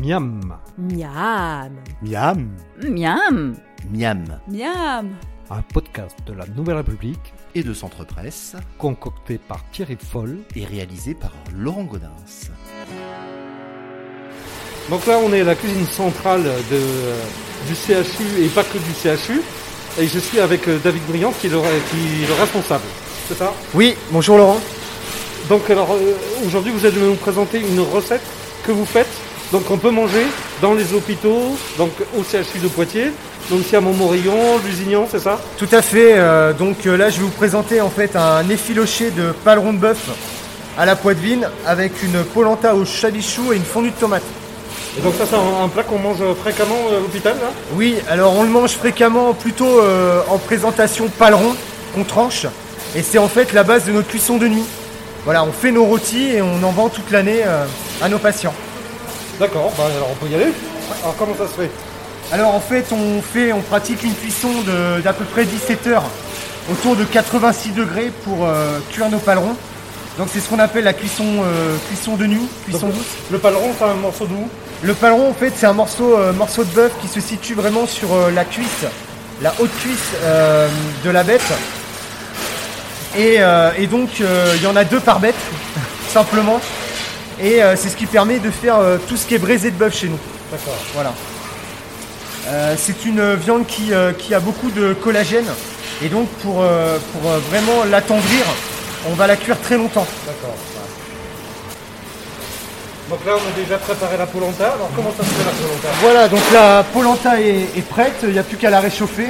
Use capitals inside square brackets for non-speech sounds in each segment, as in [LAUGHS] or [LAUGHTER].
Miam, Miam. Miam. Miam Miam. Miam un podcast de la Nouvelle République Et de Centre Presse concocté par Thierry Foll. et réalisé par Laurent Godin. Donc là, on est à la cuisine centrale de, du CHU et pas que du CHU. Et je suis avec euh, David Briand qui est le, qui est le responsable. C'est ça? Oui, bonjour Laurent. Donc alors euh, aujourd'hui, vous allez nous présenter une recette que vous faites. Donc on peut manger dans les hôpitaux, donc au CHU de Poitiers, donc ici à Montmorillon, Lusignan, c'est ça? Tout à fait. euh, donc euh, là, je vais vous présenter en fait un effiloché de paleron de bœuf à la poitevine avec une polenta au chabichou et une fondue de tomate. Et donc ça, c'est un, un plat qu'on mange fréquemment euh, à l'hôpital, là? Oui, alors on le mange fréquemment plutôt euh, en présentation paleron qu'on tranche. Et c'est en fait la base de notre cuisson de nuit. Voilà, on fait nos rôtis et on en vend toute l'année à nos patients. D'accord, bah alors on peut y aller. Alors comment ça se fait? Alors en fait, on fait, on pratique une cuisson de- d'à peu près 17 heures, autour de 86 degrés pour euh, cuire nos palerons. Donc c'est ce qu'on appelle la cuisson, euh, cuisson de nuit, cuisson douce. Le paleron, c'est un morceau d'où Le paleron en fait c'est un morceau, euh, morceau de bœuf qui se situe vraiment sur la cuisse, la haute cuisse de la bête. Et, et donc il y en a deux par bête, [LAUGHS] simplement. Et euh, c'est ce qui permet de faire euh, tout ce qui est braisé de bœuf chez nous. D'accord. Voilà. Euh, c'est une viande qui, qui a beaucoup de collagène et donc pour, pour vraiment l'attendrir, on va la cuire très longtemps. D'accord. Donc là, on a déjà préparé la polenta. Alors comment ça se fait la polenta? Voilà, donc la polenta est, est prête, il n'y a plus qu'à la réchauffer.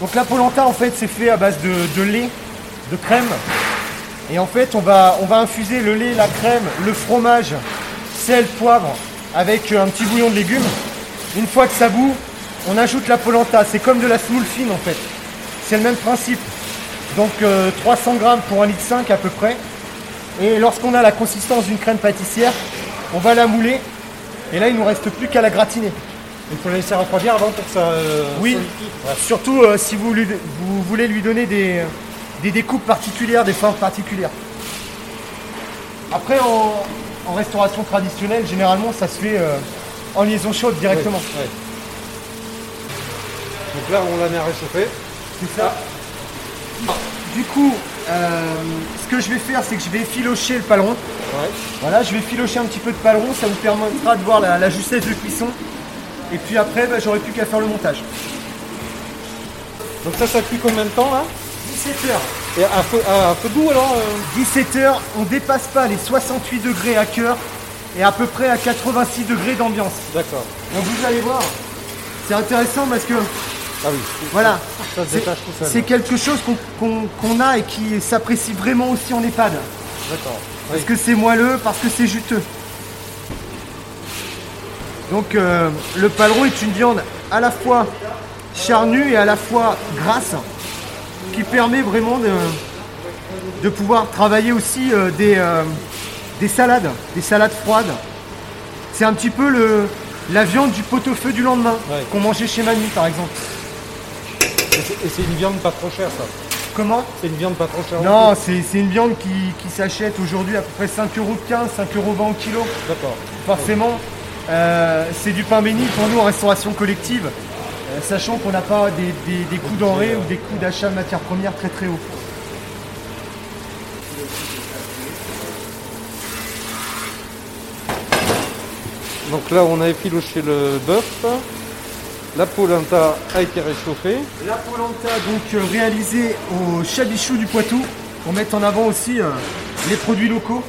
Donc la polenta en fait c'est fait à base de, de lait, de crème. Et en fait on va, on va infuser le lait, la crème, le fromage, sel, poivre avec euh, un petit bouillon de légumes. Une fois que ça bout, on ajoute la polenta. C'est comme de la semoule fine en fait. C'est le même principe. Donc euh, 300 grammes pour 1,5 litre à peu près. Et lorsqu'on a la consistance d'une crème pâtissière, on va la mouler. Et là il nous reste plus qu'à la gratiner. Il faut la laisser refroidir avant pour que ça. euh, Oui. Ouais. surtout euh, si vous, lui- vous voulez lui donner des, des découpes particulières, des formes particulières. Après, en, en restauration traditionnelle, généralement, ça se fait euh, en liaison chaude directement. Ouais, ouais. Donc là, on la met à réchauffer. C'est ça. Du coup, euh, ce que je vais faire, c'est que je vais effilocher le paleron. Ouais. Voilà, je vais filocher un petit peu de paleron, ça vous permettra de voir la, la justesse de cuisson. Et puis après, bah, j'aurai plus qu'à faire le montage. Donc ça, ça cuit combien de temps là? 17 heures. Et à feu, à feu doux alors euh 17h, on dépasse pas les 68 degrés à cœur et à peu près à 86 degrés d'ambiance. D'accord. Donc vous allez voir, c'est intéressant parce que Ah oui. voilà, Ça se c'est détache tout seul. c'est quelque chose qu'on a et qui s'apprécie vraiment aussi en EHPAD. D'accord. Parce que c'est moelleux, parce que c'est juteux. Donc euh, le paleron est une viande à la fois charnue et à la fois grasse qui permet vraiment de, de pouvoir travailler aussi euh, des, euh, des salades, des salades froides. C'est un petit peu le, la viande du pot-au-feu du lendemain Ouais. qu'on mangeait chez Mamie par exemple. Et c'est- une viande pas trop chère ça. Comment? C'est une viande pas trop chère. Non, c'est c'est une viande qui, qui s'achète aujourd'hui à peu près 5,15€, 5,20€ au kilo. D'accord. Forcément, euh, c'est du pain béni pour nous en restauration collective, sachant qu'on n'a pas des, des- des coûts denrées ou des coûts d'achat de matières premières très très hauts. Donc là, on a effiloché le bœuf. La polenta a été réchauffée. La polenta donc euh, réalisée au Chabichou du Poitou, pour mettre en avant aussi euh, les produits locaux.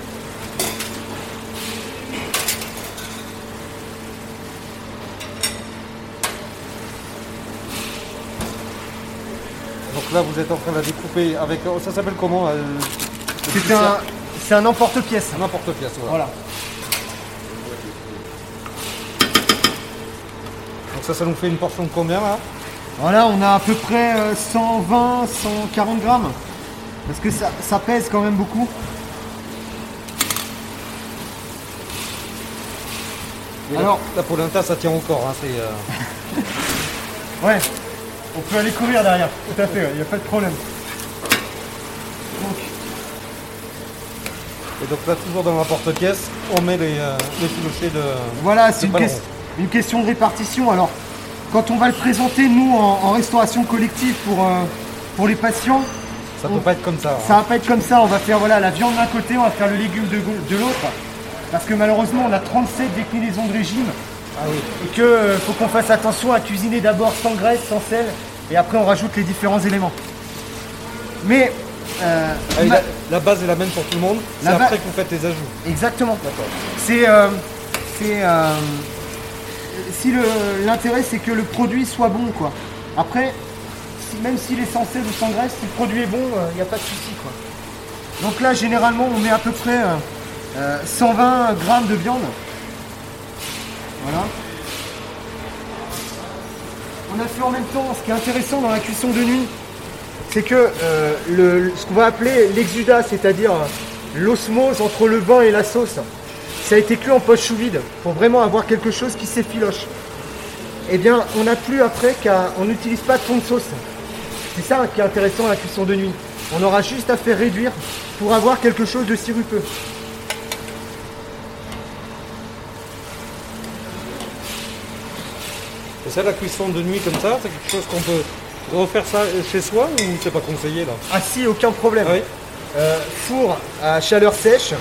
Là, vous êtes en train de la découper avec. oh, Ça s'appelle comment euh, C'est un, c'est un emporte-pièce. Un emporte-pièce, voilà. Voilà. Donc ça, ça nous fait une portion de combien là? Voilà, on a à peu près euh, 120, 140 grammes. Parce que ça, ça pèse quand même beaucoup. Et la- Alors- la, polenta, ça tient encore. Hein, c'est, euh, [LAUGHS] Ouais, on peut aller courir derrière, tout à fait, il n'y a pas de problème. Donc, Et donc là, toujours dans la porte-pièce, on met les, euh, les de. Voilà, c'est une, une question de répartition. Alors, quand on va le présenter, nous, en, en restauration collective pour, euh, pour les patients, Ça peut pas être comme ça. hein. ça va pas être comme ça. On va faire voilà, la viande d'un côté, on va faire le légume de, de l'autre. Parce que malheureusement, on a 37 déclinaisons de régime. Ah oui. Et que euh, faut qu'on fasse attention à cuisiner d'abord sans graisse, sans sel. Et après, on rajoute les différents éléments. Mais, euh, Ah ma- la, la base est la même pour tout le monde. C'est ba- après que vous faites les ajouts. Exactement. C'est. euh, euh, si l'intérêt c'est que le produit soit bon quoi. Après, si- même s'il est sel ou sans graisse, si le produit est bon, il n'y a pas de souci quoi. Donc là généralement on met à peu près euh, euh, 120 grammes de viande. Voilà. On a fait en même temps, ce qui est intéressant dans la cuisson de nuit, c'est que euh, ce qu'on va appeler l'exudat, c'est-à-dire euh, l'osmose entre le vin et la sauce, ça a été cuit en poche sous vide pour vraiment avoir quelque chose qui s'effiloche. Eh bien, on n'a plus après qu'à. On n'utilise pas de fond de sauce. C'est ça qui est intéressant à la cuisson de nuit. On aura juste à faire réduire pour avoir quelque chose de sirupeux. Et ça, la cuisson de nuit comme ça, c'est quelque chose qu'on peut refaire ça chez soi ou c'est pas conseillé là? Ah si, aucun problème. Ah oui Euh, four à chaleur sèche.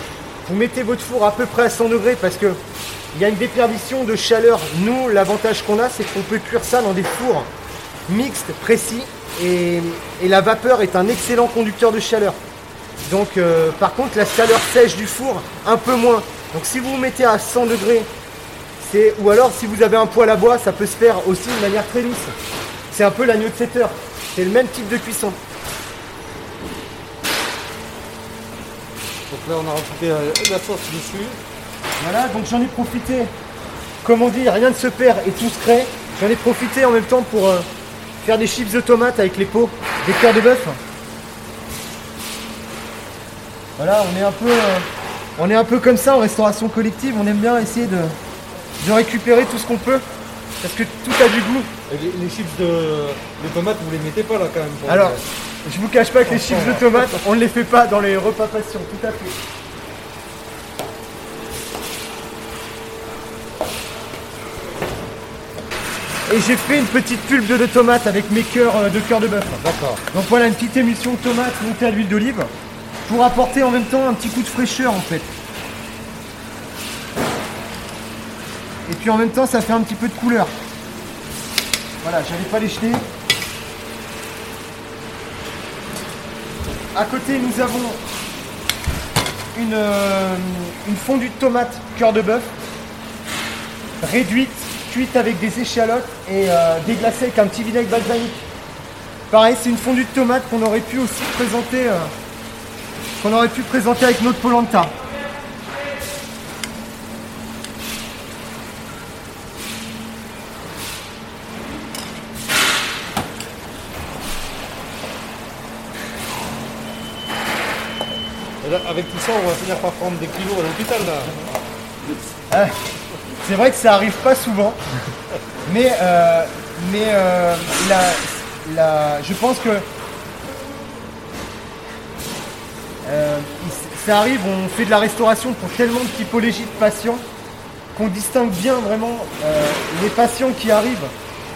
Vous mettez votre four à peu près à 100 degrés parce que il y a une déperdition de chaleur. Nous, l'avantage qu'on a, c'est qu'on peut cuire ça dans des fours mixtes, précis, et, et la vapeur est un excellent conducteur de chaleur. Donc, euh, par contre, la chaleur sèche du four, un peu moins. Donc, si vous vous mettez à 100 degrés, c'est ou alors si vous avez un poêle à bois, ça peut se faire aussi de manière très douce. C'est un peu l'agneau de 7 heures. C'est le même type de cuisson. Donc là, on a rajouté euh, la sauce dessus. Voilà, donc j'en ai profité. Comme on dit, rien ne se perd et tout se crée. J'en ai profité en même temps pour euh, faire des chips de tomates avec les pots, des cœurs de bœuf. Voilà, on est un peu, euh, on est un peu comme ça en restauration collective. On aime bien essayer de, de récupérer tout ce qu'on peut, parce que tout a du goût. Et les, les chips de, tomates, vous les mettez pas là quand même. pour Alors, les- je vous cache pas que les chips de tomates, on ne les fait pas dans les repas passion, tout à fait. Et j'ai fait une petite pulpe de tomates avec mes cœurs euh, de cœur de bœuf. D'accord. Donc voilà une petite émulsion de tomates montée à l'huile d'olive pour apporter en même temps un petit coup de fraîcheur en fait. Puis en même temps ça fait un petit peu de couleur. Voilà, j'allais pas les jeter. À côté nous avons une, euh, une fondue de tomate cœur de bœuf réduite, cuite avec des échalotes et euh, déglacée avec un petit vinaigre balsamique. Pareil, c'est une fondue de tomate qu'on aurait pu aussi présenter, euh, qu'on aurait pu présenter avec notre polenta. Avec tout ça, on va finir par prendre des kilos à l'hôpital là. Ouais. C'est vrai que ça arrive pas souvent, mais, euh, euh, je pense que euh, ça arrive, on fait de la restauration pour tellement de typologies de patients qu'on distingue bien vraiment les patients qui arrivent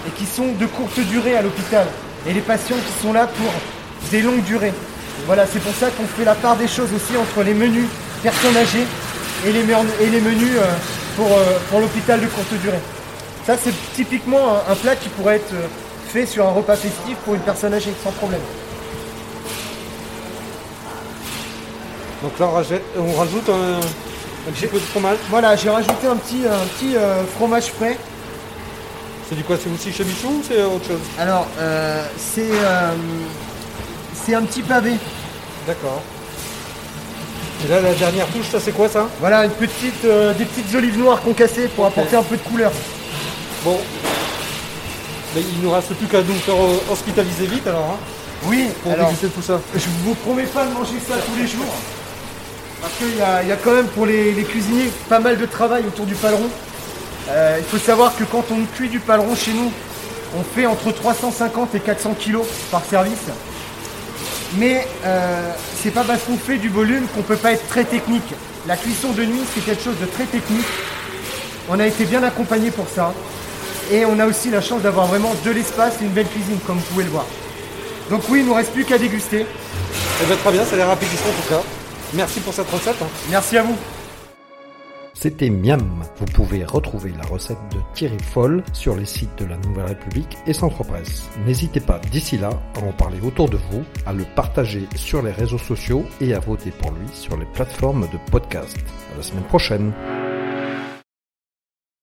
et qui sont de courte durée à l'hôpital et les patients qui sont là pour des longues durées. Voilà, c'est pour ça qu'on fait la part des choses aussi entre les menus personnes âgées et les, mer- et les menus euh, pour, euh, pour l'hôpital de courte durée. Ça, c'est typiquement un, plat qui pourrait être euh, fait sur un repas festif pour une personne âgée, sans problème. Donc là, on rajoute, on rajoute un, un petit peu de fromage. Voilà, j'ai rajouté un petit, un petit euh, fromage frais. C'est du quoi? C'est aussi chez Michou ou c'est autre chose? Alors, euh, c'est euh, c'est un petit pavé. D'accord. Et là, la dernière touche, ça c'est quoi ça? Voilà, une petite, euh, des petites olives noires concassées pour apporter un peu de couleur. Bon. Mais il nous reste plus qu'à nous faire euh, hospitaliser vite alors, hein, Oui, pour alors, tout ça. je vous promets pas de manger ça tous les jours. Parce qu'il y a, il y a quand même pour les, les cuisiniers pas mal de travail autour du paleron. Euh, il faut savoir que quand on cuit du paleron chez nous, on fait entre 350 et 400 kilos par service. Mais euh, c'est pas parce qu'on fait du volume qu'on peut pas être très technique. La cuisson de nuit, c'est quelque chose de très technique. On a été bien accompagné pour ça. Et on a aussi la chance d'avoir vraiment de l'espace et une belle cuisine, comme vous pouvez le voir. Donc oui, il nous reste plus qu'à déguster. Eh ben, très bien, ça a l'air appétissant en tout cas. Merci pour cette recette. hein. Merci à vous. C'était Miam. Vous pouvez retrouver la recette de Thierry Foll sur les sites de la Nouvelle République et Centre Presse. N'hésitez pas d'ici là à en parler autour de vous, à le partager sur les réseaux sociaux et à voter pour lui sur les plateformes de podcast. À la semaine prochaine.